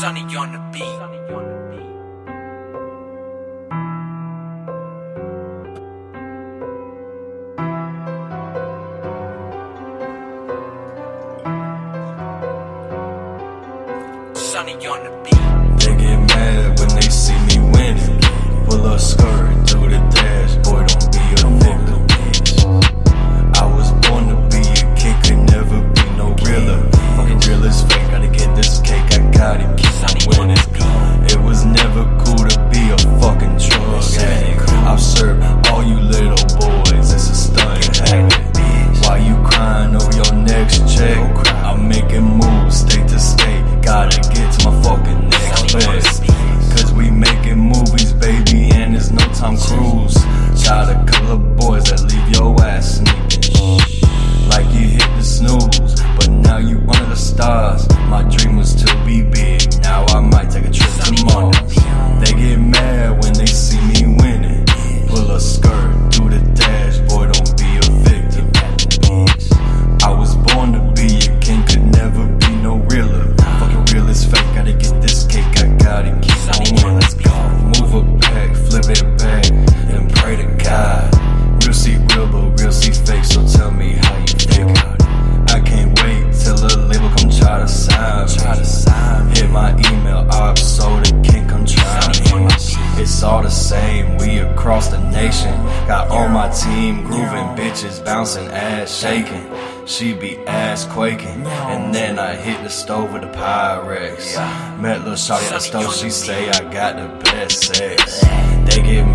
Sunny on the beat. Sunny on the beat. They get mad when they see me winning. Pull a skirt through the dash, boy, don't be a victim. I was born to be a kid, could never be no realer. Fucking real as fake, gotta get this cake, I got it. across the nation. Got all my team, grooving bitches, bouncing ass, shaking. She be ass quaking, and then I hit the stove with the Pyrex. Met lil' Shawty at the stove, she say I got the best sex. They get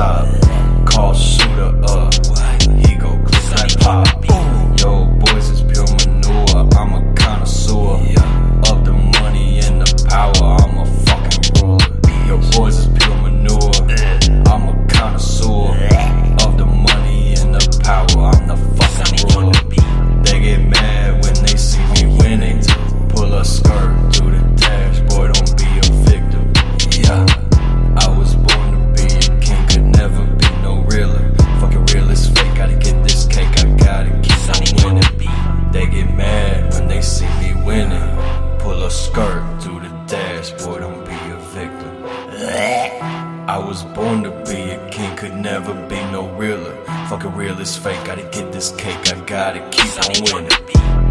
top. Call shooter up. be a victim. I was born to be a king, could never be no realer. Fuck a realist fake, gotta get this cake, I gotta keep on winning.